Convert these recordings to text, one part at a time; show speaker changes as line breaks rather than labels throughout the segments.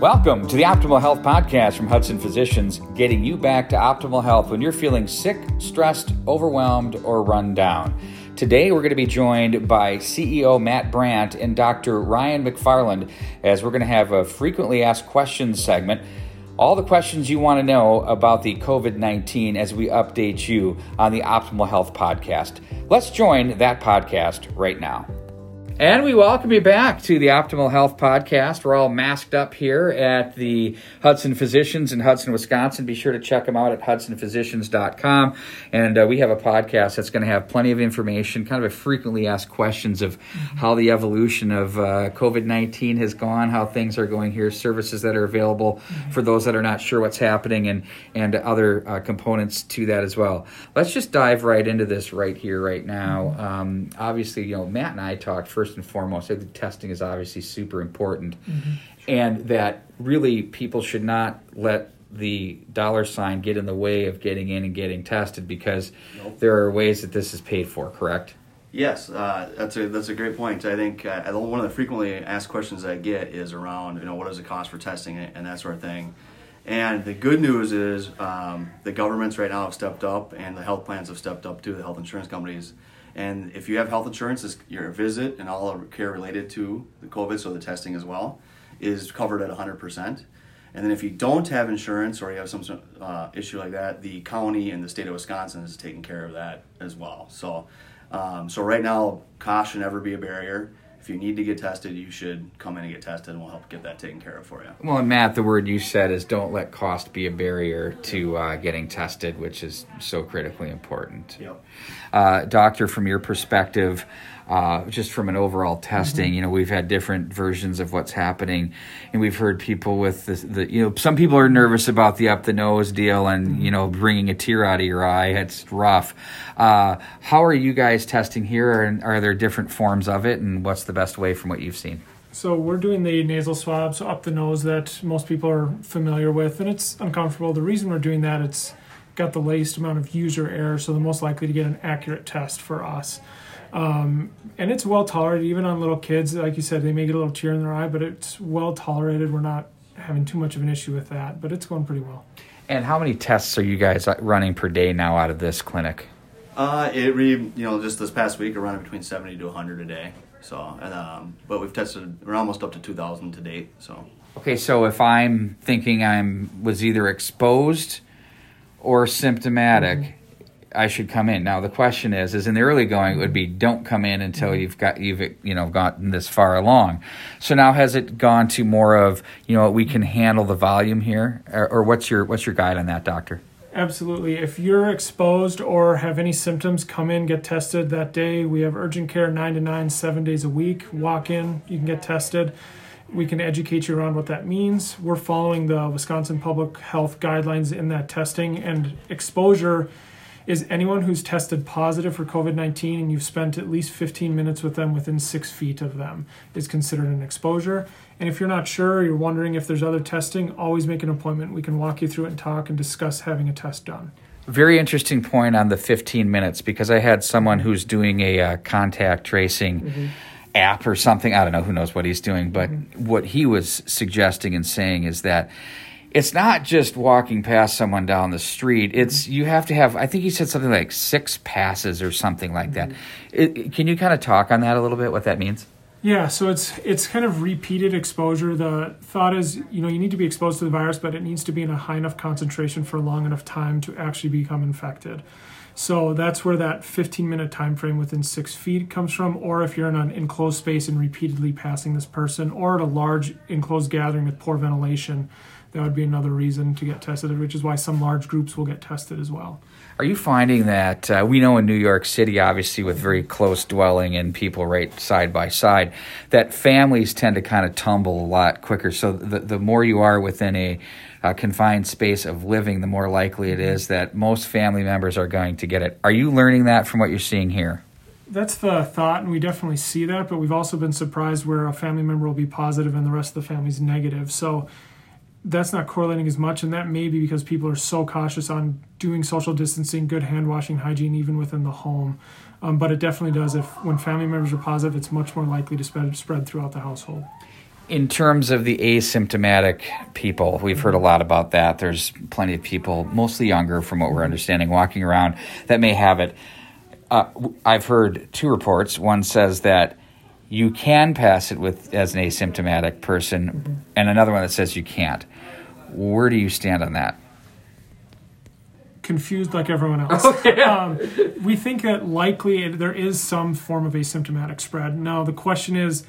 Welcome to the Optimal Health Podcast from Hudson Physicians, getting you back to optimal health when you're feeling sick, stressed, overwhelmed, or run down. Today, we're going to be joined by CEO Matt Brandt and Dr. Ryan McFarland as we're going to have a frequently asked questions segment. All the questions you want to know about the COVID 19 as we update you on the Optimal Health Podcast. Let's join that podcast right now. And we welcome you back to the Optimal Health Podcast. We're all masked up here at the Hudson Physicians in Hudson, Wisconsin. Be sure to check them out at hudsonphysicians.com. And uh, we have a podcast that's going to have plenty of information, kind of a frequently asked questions of mm-hmm. how the evolution of uh, COVID 19 has gone, how things are going here, services that are available mm-hmm. for those that are not sure what's happening, and, and other uh, components to that as well. Let's just dive right into this right here, right now. Mm-hmm. Um, obviously, you know, Matt and I talked first first and foremost. I think testing is obviously super important, mm-hmm. and that really people should not let the dollar sign get in the way of getting in and getting tested because nope. there are ways that this is paid for. Correct?
Yes, uh, that's a that's a great point. I think uh, one of the frequently asked questions I get is around you know what is the cost for testing and that sort of thing. And the good news is um, the governments right now have stepped up, and the health plans have stepped up too. The health insurance companies and if you have health insurance, your visit and all care related to the COVID, so the testing as well, is covered at 100%. And then if you don't have insurance or you have some uh, issue like that, the county and the state of Wisconsin is taking care of that as well. So, um, so right now, cost should never be a barrier if you need to get tested, you should come in and get tested, and we'll help get that taken care of for you.
Well, and Matt, the word you said is don't let cost be a barrier to uh, getting tested, which is so critically important.
Yep.
Uh, doctor, from your perspective, uh, just from an overall testing. Mm-hmm. You know, we've had different versions of what's happening, and we've heard people with the, the you know, some people are nervous about the up the nose deal and mm-hmm. you know, bringing a tear out of your eye. It's rough. Uh, how are you guys testing here, and are there different forms of it, and what's the best way from what you've seen?
So we're doing the nasal swabs up the nose that most people are familiar with, and it's uncomfortable. The reason we're doing that, it's got the least amount of user error, so the most likely to get an accurate test for us. Um, and it's well tolerated, even on little kids. Like you said, they may get a little tear in their eye, but it's well tolerated. We're not having too much of an issue with that, but it's going pretty well.
And how many tests are you guys running per day now out of this clinic?
Uh, it re, you know just this past week we're running between seventy to hundred a day. So, and, um, but we've tested we're almost up to two thousand to date. So.
Okay, so if I'm thinking I'm was either exposed or symptomatic, mm-hmm. I should come in. Now the question is, is in the early going it would be don't come in until mm-hmm. you've got you've you know gotten this far along. So now has it gone to more of you know we can handle the volume here, or, or what's your what's your guide on that, doctor?
Absolutely. If you're exposed or have any symptoms, come in, get tested that day. We have urgent care nine to nine, seven days a week. Walk in, you can get tested. We can educate you around what that means. We're following the Wisconsin public health guidelines in that testing and exposure is anyone who's tested positive for COVID 19 and you've spent at least 15 minutes with them within six feet of them is considered an exposure. And if you're not sure, you're wondering if there's other testing, always make an appointment. We can walk you through it and talk and discuss having a test done.
Very interesting point on the 15 minutes because I had someone who's doing a uh, contact tracing. Mm-hmm app or something. I don't know who knows what he's doing, but mm-hmm. what he was suggesting and saying is that it's not just walking past someone down the street. It's you have to have. I think he said something like six passes or something like that. Mm-hmm. It, can you kind of talk on that a little bit? What that means?
Yeah, so it's it's kind of repeated exposure. The thought is, you know, you need to be exposed to the virus, but it needs to be in a high enough concentration for a long enough time to actually become infected. So that's where that 15 minute time frame within six feet comes from. Or if you're in an enclosed space and repeatedly passing this person, or at a large enclosed gathering with poor ventilation, that would be another reason to get tested, which is why some large groups will get tested as well.
Are you finding that uh, we know in New York City, obviously with very close dwelling and people right side by side, that families tend to kind of tumble a lot quicker. So the, the more you are within a confined space of living, the more likely it is that most family members are going to get it. Are you learning that from what you're seeing here?
That's the thought, and we definitely see that. But we've also been surprised where a family member will be positive and the rest of the family's negative. So that's not correlating as much, and that may be because people are so cautious on doing social distancing, good hand washing, hygiene, even within the home. Um, but it definitely does. If when family members are positive, it's much more likely to spread spread throughout the household.
In terms of the asymptomatic people, we've heard a lot about that. There's plenty of people, mostly younger, from what we're understanding, walking around that may have it. Uh, I've heard two reports. One says that you can pass it with as an asymptomatic person, mm-hmm. and another one that says you can't. Where do you stand on that?
Confused like everyone else. Okay. Um, we think that likely there is some form of asymptomatic spread. Now the question is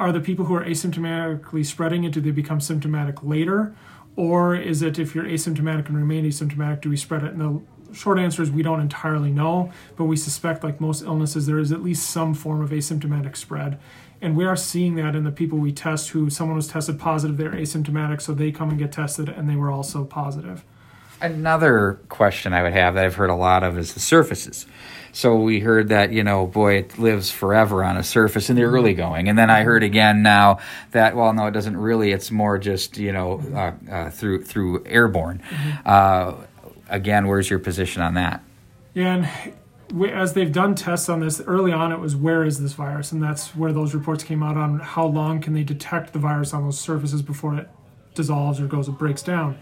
are the people who are asymptomatically spreading it, do they become symptomatic later? Or is it if you're asymptomatic and remain asymptomatic, do we spread it? And the short answer is we don't entirely know, but we suspect, like most illnesses, there is at least some form of asymptomatic spread. And we are seeing that in the people we test who someone was tested positive, they're asymptomatic, so they come and get tested and they were also positive.
Another question I would have that I've heard a lot of is the surfaces. So we heard that, you know, boy, it lives forever on a surface in the mm-hmm. early going. And then I heard again now that, well, no, it doesn't really. It's more just, you know, uh, uh, through through airborne. Mm-hmm. Uh, again, where's your position on that?
Yeah, and we, as they've done tests on this early on, it was where is this virus, and that's where those reports came out on how long can they detect the virus on those surfaces before it dissolves or goes or breaks down.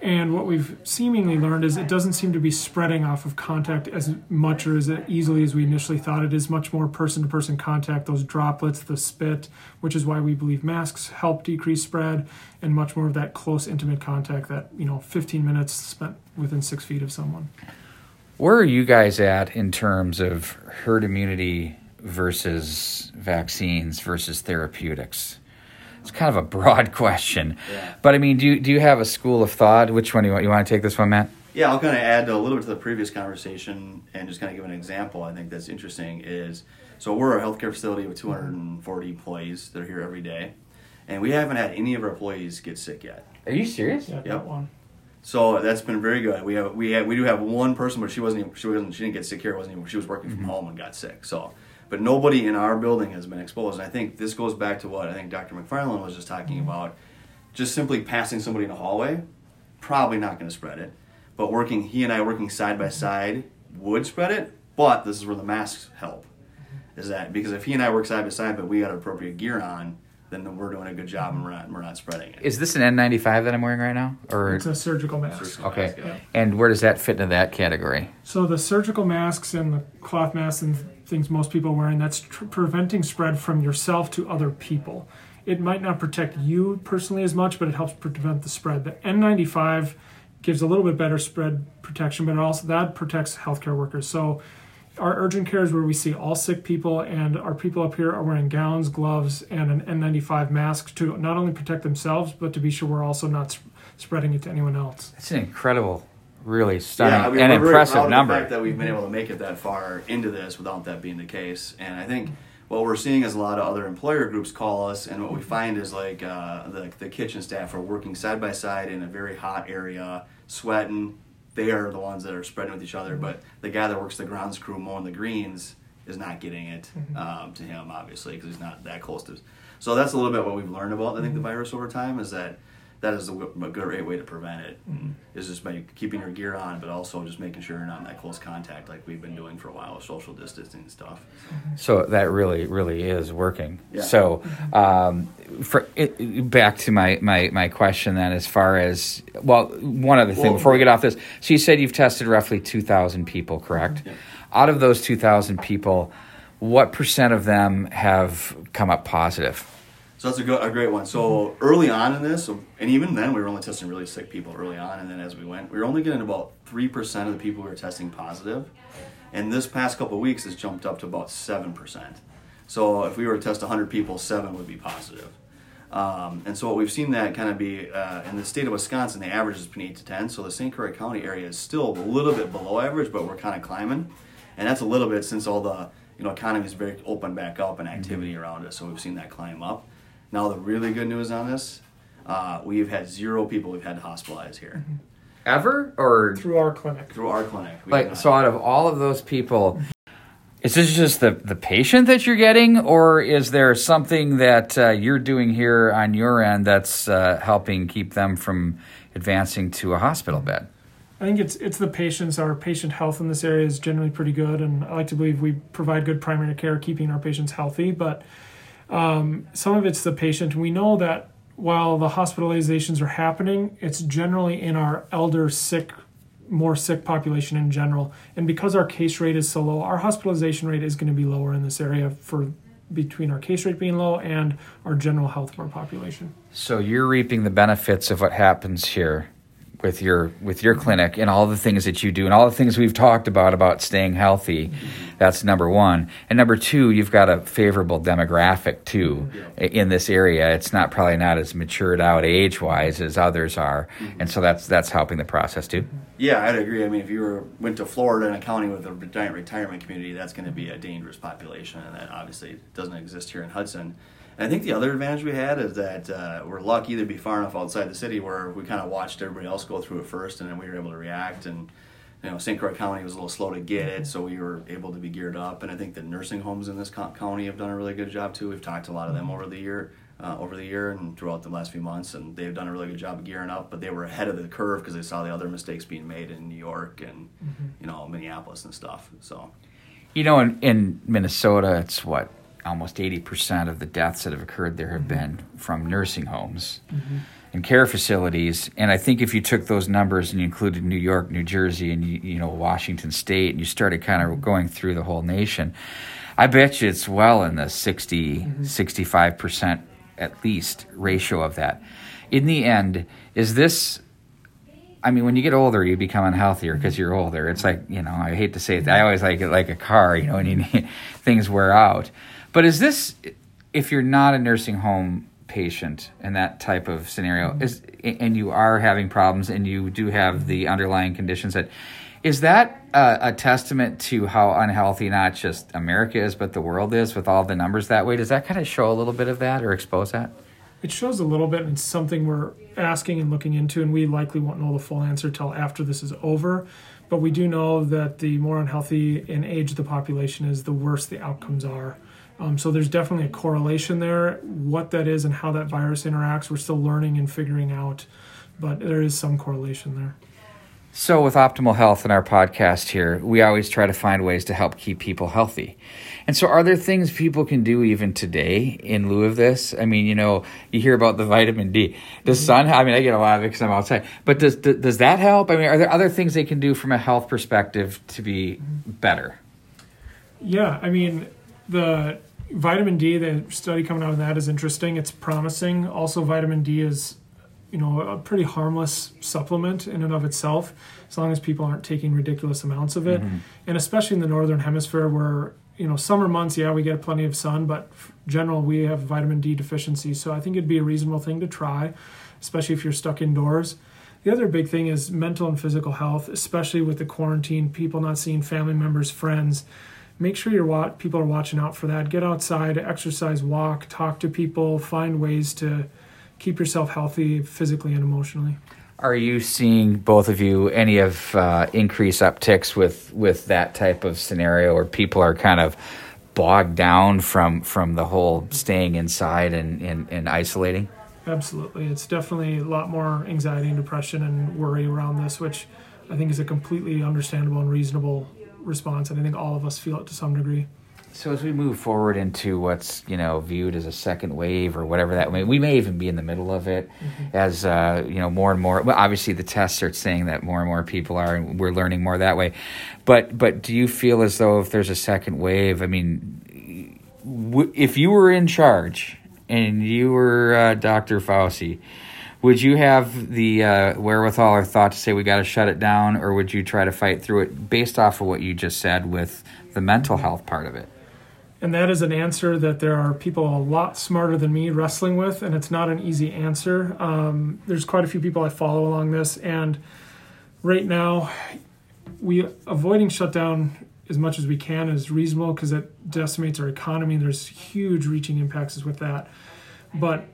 And what we've seemingly learned is it doesn't seem to be spreading off of contact as much or as easily as we initially thought. It is much more person to person contact, those droplets, the spit, which is why we believe masks help decrease spread, and much more of that close, intimate contact that, you know, 15 minutes spent within six feet of someone.
Where are you guys at in terms of herd immunity versus vaccines versus therapeutics? It's kind of a broad question, yeah. but I mean, do you, do you have a school of thought? Which one do you want? You want to take this one, Matt?
Yeah, I'll kind of add a little bit to the previous conversation and just kind of give an example. I think that's interesting. Is so we're a healthcare facility with 240 employees that are here every day, and we haven't had any of our employees get sick yet.
Are you serious?
Yeah, yep. one.
So that's been very good. We have we have we do have one person, but she wasn't even, she wasn't she didn't get sick here. wasn't even, she was working from mm-hmm. home and got sick. So but nobody in our building has been exposed. And I think this goes back to what I think Dr. McFarland was just talking mm-hmm. about. Just simply passing somebody in a hallway, probably not going to spread it. But working, he and I working side by mm-hmm. side would spread it. But this is where the masks help. Mm-hmm. Is that because if he and I work side by side, but we got appropriate gear on, then we're doing a good job and we're not, we're not spreading it.
Is this an N95 that I'm wearing right now?
Or It's a surgical mask.
Surgical
okay.
mask, yeah.
And where does that fit into that category?
So the surgical masks and the cloth masks and things most people are wearing, that's tr- preventing spread from yourself to other people. It might not protect you personally as much, but it helps prevent the spread. The N95 gives a little bit better spread protection, but also that protects healthcare workers. So our urgent care is where we see all sick people, and our people up here are wearing gowns, gloves, and an N95 mask to not only protect themselves, but to be sure we're also not sp- spreading it to anyone else.
That's an incredible, really stunning yeah, I mean, and impressive number.
The fact that we've been able to make it that far into this without that being the case, and I think what we're seeing is a lot of other employer groups call us, and what we find is like uh, the the kitchen staff are working side by side in a very hot area, sweating they are the ones that are spreading with each other. Mm-hmm. But the guy that works the grounds crew mowing the greens is not getting it mm-hmm. um, to him, obviously, because he's not that close to. So that's a little bit what we've learned about I think the mm-hmm. virus over time is that that is a, a great way to prevent it. Mm-hmm. Is just by keeping your gear on, but also just making sure you're not in that close contact like we've been doing for a while with social distancing and stuff.
Mm-hmm. So that really, really is working. Yeah. So, um, for it, back to my, my my question then, as far as well, one other thing well, before we get off this. So you said you've tested roughly two thousand people, correct? Yeah. Out of those two thousand people, what percent of them have come up positive?
So that's a, good, a great one. So early on in this, and even then, we were only testing really sick people early on, and then as we went, we were only getting about three percent of the people who were testing positive. And this past couple of weeks, has jumped up to about seven percent. So if we were to test 100 people, seven would be positive. Um, and so what we've seen that kind of be uh, in the state of Wisconsin, the average is between eight to ten. So the St. Croix County area is still a little bit below average, but we're kind of climbing, and that's a little bit since all the you know economy is very open back up and activity mm-hmm. around us. So we've seen that climb up. Now, the really good news on this, uh, we've had zero people we've had to hospitalize here. Mm-hmm.
Ever? Or
through our clinic?
Through our clinic.
Like, so out of all of those people, is this just the, the patient that you're getting, or is there something that uh, you're doing here on your end that's uh, helping keep them from advancing to a hospital bed?
I think it's it's the patients. Our patient health in this area is generally pretty good, and I like to believe we provide good primary care, keeping our patients healthy. But Um, some of it's the patient. We know that while the hospitalizations are happening, it's generally in our elder, sick, more sick population in general. And because our case rate is so low, our hospitalization rate is going to be lower in this area for between our case rate being low and our general health of our population.
So you're reaping the benefits of what happens here with your with your clinic and all the things that you do and all the things we've talked about about staying healthy. That's number one. And number two you've got a favorable demographic too in this area. It's not probably not as matured out age wise as others are. And so that's that's helping the process too.
Yeah, I'd agree. I mean, if you were went to Florida in a county with a giant retirement community, that's going to be a dangerous population, and that obviously doesn't exist here in Hudson. And I think the other advantage we had is that uh, we're lucky to be far enough outside the city where we kind of watched everybody else go through it first, and then we were able to react. And you know, St. Croix County was a little slow to get it, so we were able to be geared up. And I think the nursing homes in this co- county have done a really good job too. We've talked to a lot of them over the year, uh, over the year, and throughout the last few months, and they've done a really good job of gearing up. But they were ahead of the curve because they saw the other mistakes being made in New York and you know Minneapolis and stuff. So
you know in, in minnesota it's what almost 80% of the deaths that have occurred there have mm-hmm. been from nursing homes mm-hmm. and care facilities. And i think if you took those numbers and you included new york new jersey and you, you know washington state and you started kind of mm-hmm. going through the whole nation i bet you it's well in the 60 65% at least ratio of that. In the end is this I mean, when you get older, you become unhealthier because you're older. It's like you know, I hate to say it. I always like it like a car, you know, and you need, things wear out. But is this if you're not a nursing home patient in that type of scenario, mm-hmm. is and you are having problems and you do have the underlying conditions that is that a, a testament to how unhealthy not just America is but the world is with all the numbers that way? Does that kind of show a little bit of that or expose that?
It shows a little bit, and it's something we're asking and looking into, and we likely won't know the full answer till after this is over. But we do know that the more unhealthy in age the population is, the worse the outcomes are. Um, so there's definitely a correlation there. What that is and how that virus interacts, we're still learning and figuring out, but there is some correlation there.
So, with Optimal Health in our podcast here, we always try to find ways to help keep people healthy. And so, are there things people can do even today in lieu of this? I mean, you know, you hear about the vitamin D. Does sun? I mean, I get a lot of it because I'm outside. But does does that help? I mean, are there other things they can do from a health perspective to be better?
Yeah, I mean, the vitamin D, the study coming out of that is interesting. It's promising. Also, vitamin D is, you know, a pretty harmless supplement in and of itself, as long as people aren't taking ridiculous amounts of it. Mm-hmm. And especially in the northern hemisphere, where you know summer months, yeah, we get plenty of sun, but general we have vitamin D deficiency. So I think it'd be a reasonable thing to try, especially if you're stuck indoors. The other big thing is mental and physical health, especially with the quarantine, people not seeing family members, friends. Make sure you're wa- people are watching out for that. Get outside, exercise, walk, talk to people, find ways to keep yourself healthy physically and emotionally.
Are you seeing both of you any of uh, increase upticks with with that type of scenario, where people are kind of bogged down from from the whole staying inside and, and, and isolating?
Absolutely. It's definitely a lot more anxiety and depression and worry around this, which I think is a completely understandable and reasonable response. And I think all of us feel it to some degree.
So as we move forward into what's you know viewed as a second wave or whatever that may, we may even be in the middle of it, as uh, you know more and more. Well, obviously the tests are saying that more and more people are, and we're learning more that way. But but do you feel as though if there's a second wave, I mean, w- if you were in charge and you were uh, Dr. Fauci, would you have the uh, wherewithal or thought to say we got to shut it down, or would you try to fight through it based off of what you just said with the mental health part of it?
And that is an answer that there are people a lot smarter than me wrestling with, and it's not an easy answer. Um, there's quite a few people I follow along this, and right now, we avoiding shutdown as much as we can is reasonable because it decimates our economy. There's huge reaching impacts with that, but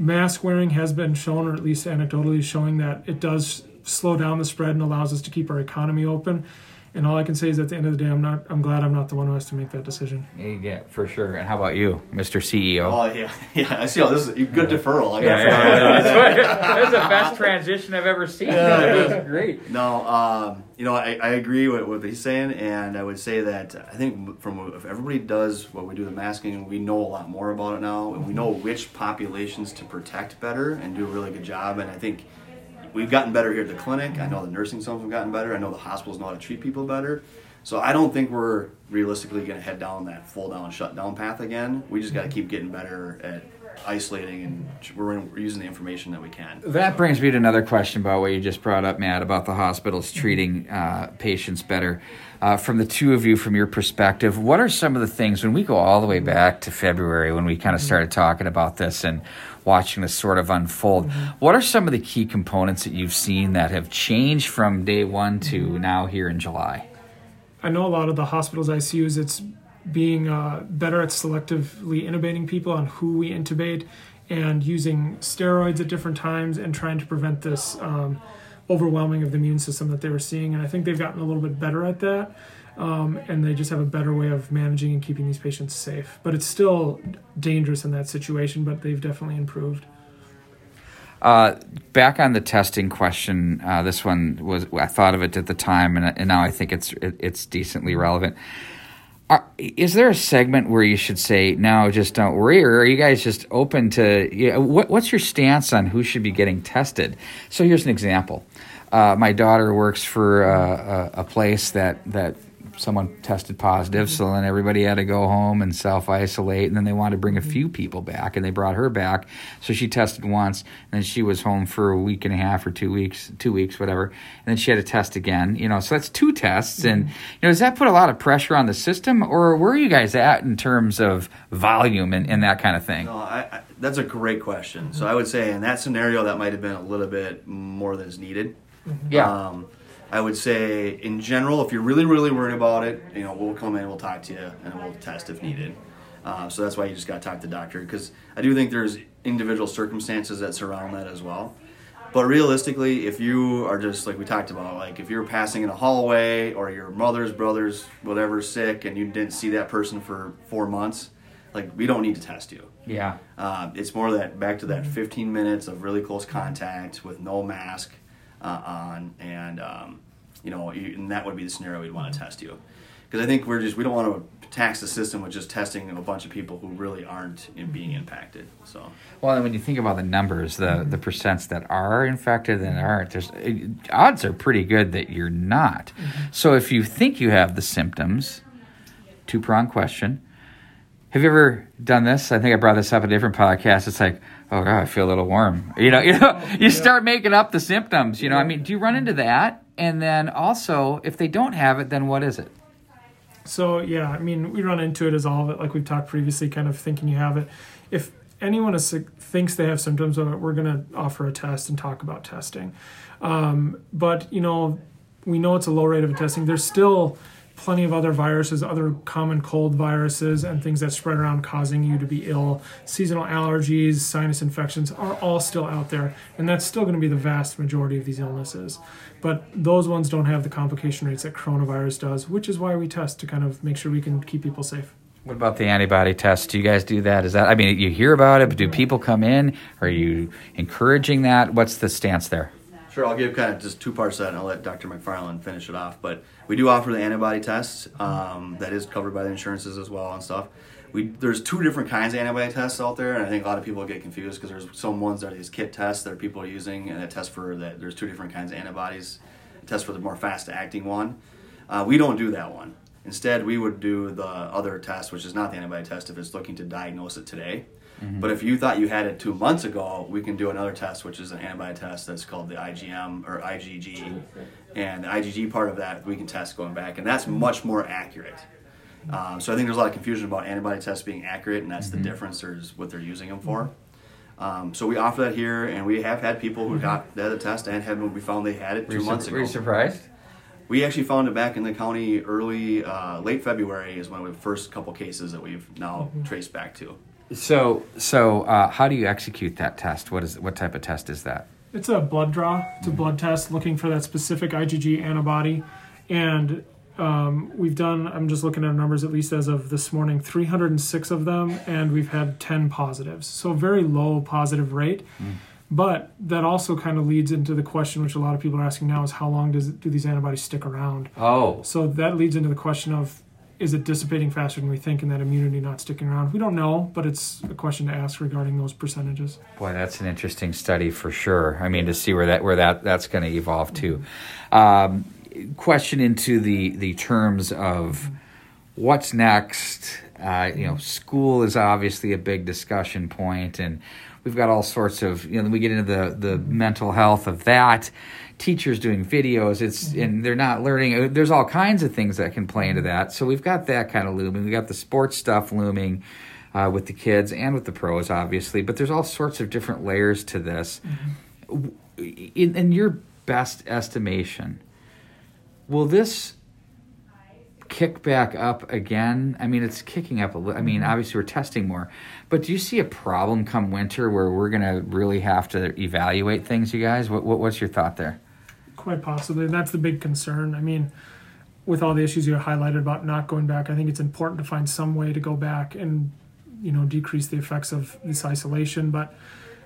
mask wearing has been shown, or at least anecdotally showing that it does slow down the spread and allows us to keep our economy open. And all I can say is, at the end of the day, I'm not. I'm glad I'm not the one who has to make that decision.
Yeah, for sure. And how about you, Mr. CEO?
Oh yeah, yeah. I see. Oh, this is a good deferral. I
Yeah,
got
yeah, yeah. That's, that's the best transition I've ever seen. That was great.
No, um, you know, I, I agree with what he's saying, and I would say that I think from if everybody does what we do the masking, we know a lot more about it now, and we know which populations to protect better and do a really good job. And I think we've gotten better here at the clinic. I know the nursing homes have gotten better. I know the hospitals know how to treat people better. So I don't think we're realistically going to head down that full down shutdown path again. We just got to keep getting better at isolating, and we're, we're using the information that we can.
That brings me to another question about what you just brought up, Matt, about the hospitals treating uh, patients better. Uh, from the two of you, from your perspective, what are some of the things when we go all the way back to February when we kind of started talking about this and watching this sort of unfold? What are some of the key components that you've seen that have changed from day one to now here in July?
I know a lot of the hospitals ICUs. It's being uh, better at selectively intubating people on who we intubate and using steroids at different times and trying to prevent this um, overwhelming of the immune system that they were seeing. And I think they've gotten a little bit better at that. Um, and they just have a better way of managing and keeping these patients safe. But it's still dangerous in that situation, but they've definitely improved.
Uh, back on the testing question, uh, this one was I thought of it at the time, and, and now I think it's it, it's decently relevant. Are, is there a segment where you should say no, just don't worry, or are you guys just open to? You know, what, what's your stance on who should be getting tested? So here's an example. Uh, my daughter works for uh, a, a place that that someone tested positive, so then everybody had to go home and self isolate, and then they wanted to bring a few people back, and they brought her back, so she tested once, and then she was home for a week and a half or two weeks, two weeks, whatever, and then she had to test again, you know, so that's two tests, and you know, does that put a lot of pressure on the system, or where are you guys at in terms of volume and, and that kind of thing?
No, I, I, that's a great question. So I would say in that scenario, that might have been a little bit more than is needed.
Yeah.
Um, I would say in general, if you're really, really worried about it, you know, we'll come in, we'll talk to you, and we'll test if needed. Uh, so that's why you just got to talk to the doctor because I do think there's individual circumstances that surround that as well. But realistically, if you are just like we talked about, like if you're passing in a hallway or your mother's brother's whatever sick and you didn't see that person for four months, like we don't need to test you.
yeah.
Uh, it's more that back to that 15 minutes of really close contact with no mask uh, on, and um, you know, you, and that would be the scenario we'd want to test you, because I think we're just we don't want to tax the system with just testing a bunch of people who really aren't in being impacted. So
Well, and when you think about the numbers, the the percents that are infected and aren't, there's eh, odds are pretty good that you're not. So if you think you have the symptoms, two prong question. Have you ever done this? I think I brought this up in a different podcast. It's like, oh god, I feel a little warm. You know, you know, you start making up the symptoms. You know, I mean, do you run into that? And then also, if they don't have it, then what is it?
So yeah, I mean, we run into it as all of it, like we've talked previously, kind of thinking you have it. If anyone is thinks they have symptoms of it, we're going to offer a test and talk about testing. Um, but you know, we know it's a low rate of testing. There's still plenty of other viruses, other common cold viruses, and things that spread around causing you to be ill. Seasonal allergies, sinus infections are all still out there, and that's still going to be the vast majority of these illnesses. But those ones don't have the complication rates that coronavirus does, which is why we test to kind of make sure we can keep people safe.
What about the antibody test? Do you guys do that? Is that I mean, you hear about it, but do mm-hmm. people come in? Are you encouraging that? What's the stance there?
Sure, I'll give kind of just two parts of that, and I'll let Dr. McFarland finish it off. But we do offer the antibody test um, that is covered by the insurances as well and stuff. We there's two different kinds of antibody tests out there, and I think a lot of people get confused because there's some ones that are these kit tests that people are using, and a test for that. There's two different kinds of antibodies. Test for the more fast acting one. Uh, we don't do that one. Instead, we would do the other test, which is not the antibody test, if it's looking to diagnose it today. But if you thought you had it two months ago, we can do another test, which is an antibody test that's called the IgM or IgG. And the IgG part of that we can test going back, and that's much more accurate. Um, so I think there's a lot of confusion about antibody tests being accurate, and that's the difference. There's what they're using them for. Um, so we offer that here, and we have had people who got the other test and had we found they had it two months ago.
surprised?
We actually found it back in the county early, uh, late February is one of the first couple cases that we've now traced back to.
So, so uh, how do you execute that test? What is what type of test is that?
It's a blood draw. It's a blood test looking for that specific IgG antibody, and Um, we've done, I'm just looking at numbers at least as of this morning, 306 of them, and we've had 10 positives. So, very low positive rate. Mm. But that also kind of leads into the question, which a lot of people are asking now, is how long does do these antibodies stick around?
Oh,
so that leads into the question of is it dissipating faster than we think and that immunity not sticking around? We don't know, but it's a question to ask regarding those percentages.
Boy, that's an interesting study for sure. I mean, to see where that where that that's going to evolve to. Um, question into the the terms of what's next. Uh, you know, school is obviously a big discussion point, and we've got all sorts of. You know, we get into the the mental health of that teachers doing videos it's mm-hmm. and they're not learning uh, there's all kinds of things that can play into that so we've got that kind of looming we got the sports stuff looming uh, with the kids and with the pros obviously but there's all sorts of different layers to this mm-hmm. in, in your best estimation will this kick back up again? I mean, it's kicking up a little. I mean, mm-hmm. obviously we're testing more, but do you see a problem come winter where we're going to really have to evaluate things, you guys? What, what, what's your thought there?
Quite possibly. That's the big concern. I mean, with all the issues you highlighted about not going back, I think it's important to find some way to go back and, you know, decrease the effects of this isolation. But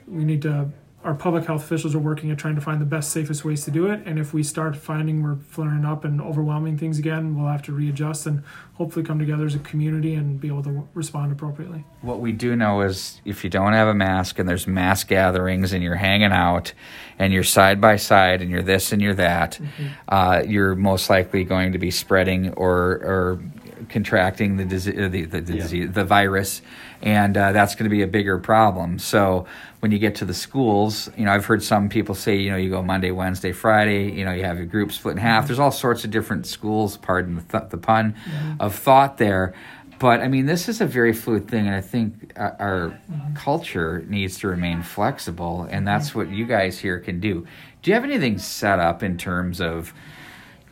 we need to our public health officials are working at trying to find the best, safest ways to do it. And if we start finding we're flaring up and overwhelming things again, we'll have to readjust and hopefully come together as a community and be able to respond appropriately.
What we do know is if you don't have a mask and there's mass gatherings and you're hanging out and you're side by side and you're this and you're that, mm-hmm. uh, you're most likely going to be spreading or, or contracting the disease, the, the, the, yeah. disease, the virus, and uh, that's going to be a bigger problem. So when you get to the schools, you know, I've heard some people say, you know, you go Monday, Wednesday, Friday, you know, you have your group split in half. Mm-hmm. There's all sorts of different schools, pardon the, th- the pun, mm-hmm. of thought there. But I mean, this is a very fluid thing, and I think our mm-hmm. culture needs to remain flexible, and that's what you guys here can do. Do you have anything set up in terms of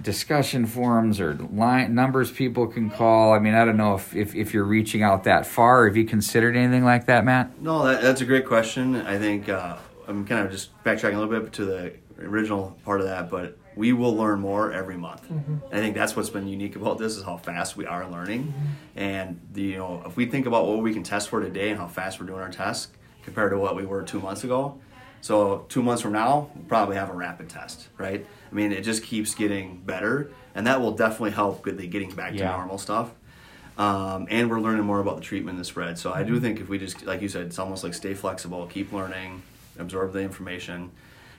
discussion forums or line numbers people can call? I mean, I don't know if, if, if you're reaching out that far. Have you considered anything like that, Matt?
No, that, that's a great question. I think uh, I'm kind of just backtracking a little bit to the original part of that, but we will learn more every month. Mm-hmm. I think that's what's been unique about this is how fast we are learning. Mm-hmm. And the you know if we think about what we can test for today and how fast we're doing our tests compared to what we were two months ago, so two months from now we'll probably have a rapid test, right? I mean, it just keeps getting better, and that will definitely help with the getting back to normal stuff. Um, and we're learning more about the treatment and the spread. So I do think if we just, like you said, it's almost like stay flexible, keep learning, absorb the information,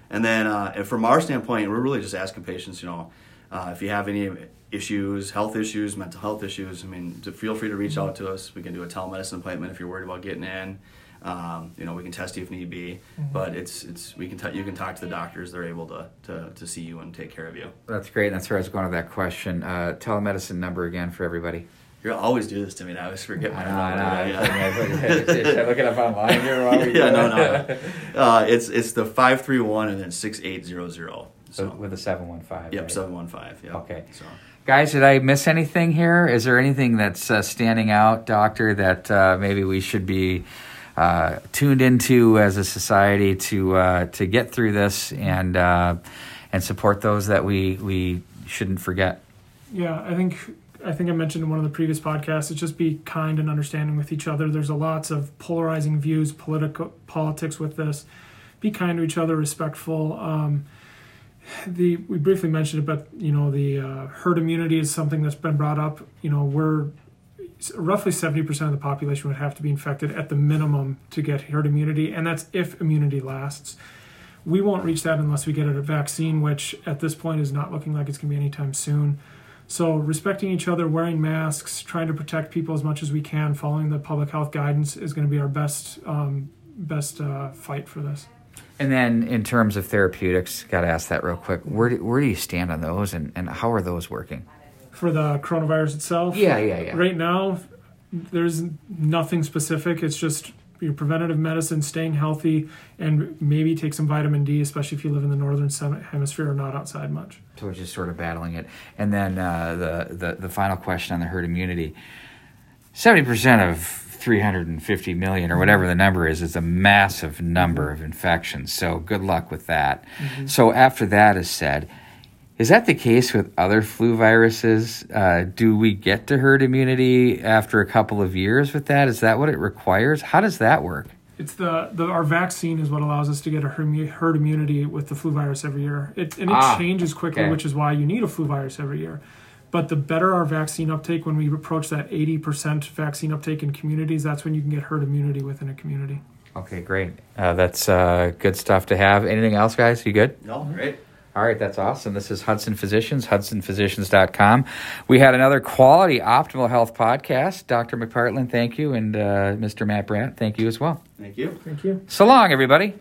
and then uh, and from our standpoint, we're really just asking patients, you know, uh, if you have any issues, health issues, mental health issues, I mean, to feel free to reach out to us. We can do a telemedicine appointment if you're worried about getting in. Um, you know, we can test you if need be, mm-hmm. but it's it's we can t- you can talk to the doctors. They're able to, to to see you and take care of you.
That's great. That's where I was going with that question. Uh, telemedicine number again for everybody.
You always do this to me. I always forget my number.
I Yeah. I look it up online here while
we yeah, no, no. Uh, it's it's the five three one and then six eight zero zero.
So with a seven one five.
Yep, seven one five.
Yeah. Okay. So. Guys, did I miss anything here? Is there anything that's uh, standing out, Doctor, that uh, maybe we should be uh, tuned into as a society to uh, to get through this and uh, and support those that we we shouldn't forget.
Yeah, I think I think I mentioned in one of the previous podcasts. It's just be kind and understanding with each other. There's a lots of polarizing views, political politics with this. Be kind to each other, respectful. Um, the we briefly mentioned it, but you know the uh, herd immunity is something that's been brought up. You know we're roughly 70% of the population would have to be infected at the minimum to get herd immunity, and that's if immunity lasts. We won't reach that unless we get a vaccine, which at this point is not looking like it's going to be anytime soon. So, respecting each other, wearing masks, trying to protect people as much as we can, following the public health guidance is going to be our best um, best uh, fight for this.
And then, in terms of therapeutics, got to ask that real quick. Where do, where do you stand on those, and, and how are those working?
For the coronavirus itself.
Yeah, yeah, yeah.
Right now, there's nothing specific. It's just your preventative medicine, staying healthy, and maybe take some vitamin D, especially if you live in the northern hemisphere or not outside much.
So we're just sort of battling it. And then uh, the, the the final question on the herd immunity: seventy percent of 350 million or whatever the number is is a massive number of infections. So good luck with that. Mm-hmm. So after that is said Is that the case with other flu viruses? Uh, do we get to herd immunity after a couple of years with that? Is that what it requires? How does that work?
It's the, the our vaccine is what allows us to get a herd immunity with the flu virus every year. It, and it
Ah,
changes quickly,
okay.
which is why you need a flu virus every year. But the better our vaccine uptake, when we approach that 80% vaccine uptake in communities, that's when you can get herd immunity within a community.
Okay, great. Uh, that's uh, good stuff to have. Anything else, guys? You good?
No, great.
All right, that's awesome. This is Hudson Physicians, hudsonphysicians.com. We had another quality optimal health podcast. Dr. McFarland, thank you. And uh, Mr. Matt Brandt, thank you as well.
Thank you.
Thank you.
So long, everybody.